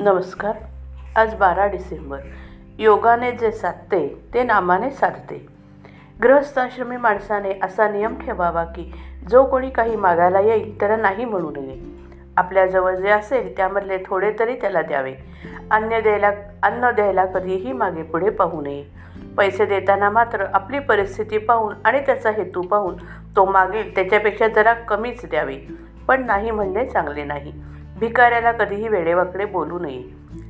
नमस्कार. आज बारा डिसेंबर. योगाने जे साधते ते नामाने साधते. गृहस्थाश्रमी माणसाने असा नियम ठेवावा की जो कोणी काही मागायला येईल त्याला नाही म्हणू नये. आपल्याजवळ जे असेल त्यामधले थोडे तरी त्याला द्यावे. अन्न द्यायला अन्न द्यायला कधीही मागे पुढे पाहू नये. पैसे देताना मात्र आपली परिस्थिती पाहून आणि त्याचा हेतू पाहून तो मागेल त्याच्यापेक्षा जरा कमीच द्यावे. पण नाही म्हणणे चांगले नाही. भिकाऱ्याला कधीही वेडेवाकडे बोलू नये.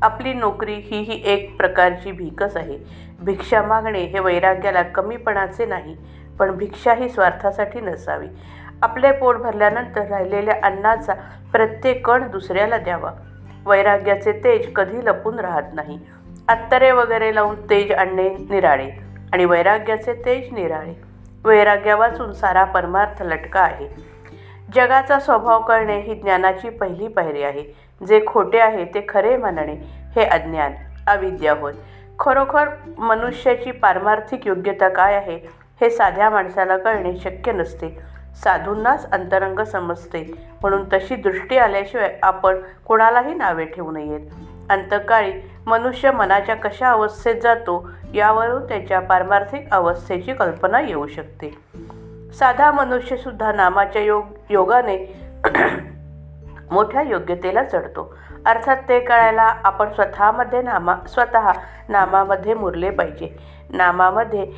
आपली नोकरी ही ही एक प्रकारची भीकच आहे. भिक्षा मागणे हे वैराग्याला कमीपणाचे नाही पण भिक्षा ही स्वार्थासाठी नसावी. आपले पोट भरल्यानंतर राहिलेल्या अन्नाचा प्रत्येक कण दुसऱ्याला द्यावा. वैराग्याचे तेज कधी लपून राहत नाही. अत्तरे वगैरे लावून तेज आणणे निराळे आणि वैराग्याचे तेज निराळे. वैराग्या वाचून सारा परमार्थ लटका आहे. जगाचा स्वभाव कळणे ही ज्ञानाची पहिली पायरी आहे. जे खोटे आहे ते खरे मानणे हे अज्ञान अविद्या होय. खरोखर मनुष्याची पारमार्थिक योग्यता काय आहे हे साध्या माणसाला कळणे शक्य नसते. साधूंनाच अंतरंग समजते. म्हणून तशी दृष्टी आल्याशिवाय आपण कोणालाही नावे ठेवू नयेत. अंतकाळी मनुष्य मनाच्या कशा अवस्थेत जातो यावरून त्याच्या पारमार्थिक अवस्थेची कल्पना येऊ शकते. साधा मनुष्यसुद्धा नामाच्या योग योगाने मोठ्या योग्यतेला चढतो. अर्थात ते कळायला आपण स्वतःमध्ये नामा स्वतः नामामध्ये मुरले पाहिजे. नामामध्ये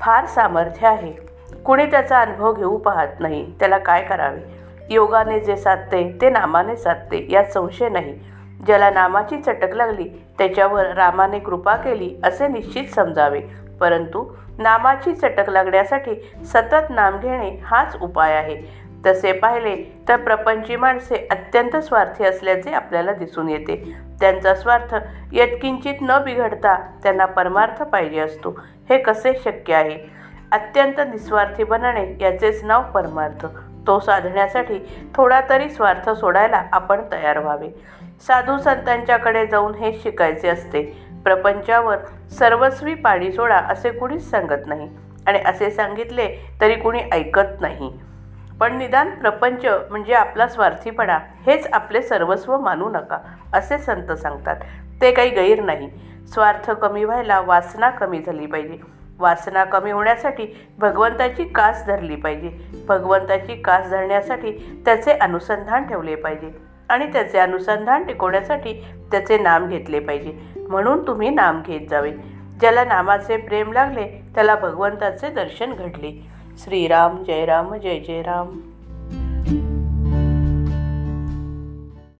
फार सामर्थ्य आहे. कुणी त्याचा अनुभव घेऊ पाहत नाही. त्याला काय करावे? योगाने जे साधते ते नामाने साधते यात संशय नाही. ज्याला नामाची चटक लागली त्याच्यावर रामाने कृपा केली असे निश्चित समजावे. परंतु नामाची चटक लागण्यासाठी सतत नाम घेणे हाच उपाय आहे. तसे पाहिले तर प्रपंची माणसे अत्यंत स्वार्थी असल्याचे आपल्याला दिसून येते. त्यांचा स्वार्थ यत्किंचित न बिघडता त्यांना परमार्थ पाहिजे असतो. हे कसे शक्य आहे? अत्यंत निस्वार्थी बनणे याचेच नाव परमार्थ. तो साधण्यासाठी थोडा तरी स्वार्थ सोडायला आपण तयार व्हावे. साधू संतांच्याकडे जाऊन हे शिकायचे असते. प्रपंचावर सर्वस्वी पाणी सोडा असे कुणीच सांगत नाही. आणि असे सांगितले तरी कुणी ऐकत नाही. पण निदान प्रपंच म्हणजे आपला स्वार्थीपणा हेच आपले सर्वस्व मानू नका असे संत सांगतात. ते काही गैर नाही. स्वार्थ कमी व्हायला वासना कमी झाली पाहिजे. वासना कमी होण्यासाठी भगवंताची कास धरली पाहिजे. भगवंताची कास धरण्यासाठी त्याचे अनुसंधान ठेवले पाहिजे. आणि त्याचे अनुसंधान टिकवण्यासाठी त्याचे नाम घेतले पाहिजे. म्हणून तुम्ही नाम घेत जावे. ज्याला नामाचे प्रेम लागले त्याला भगवंताचे दर्शन घडले. श्रीराम जय राम जय जय राम.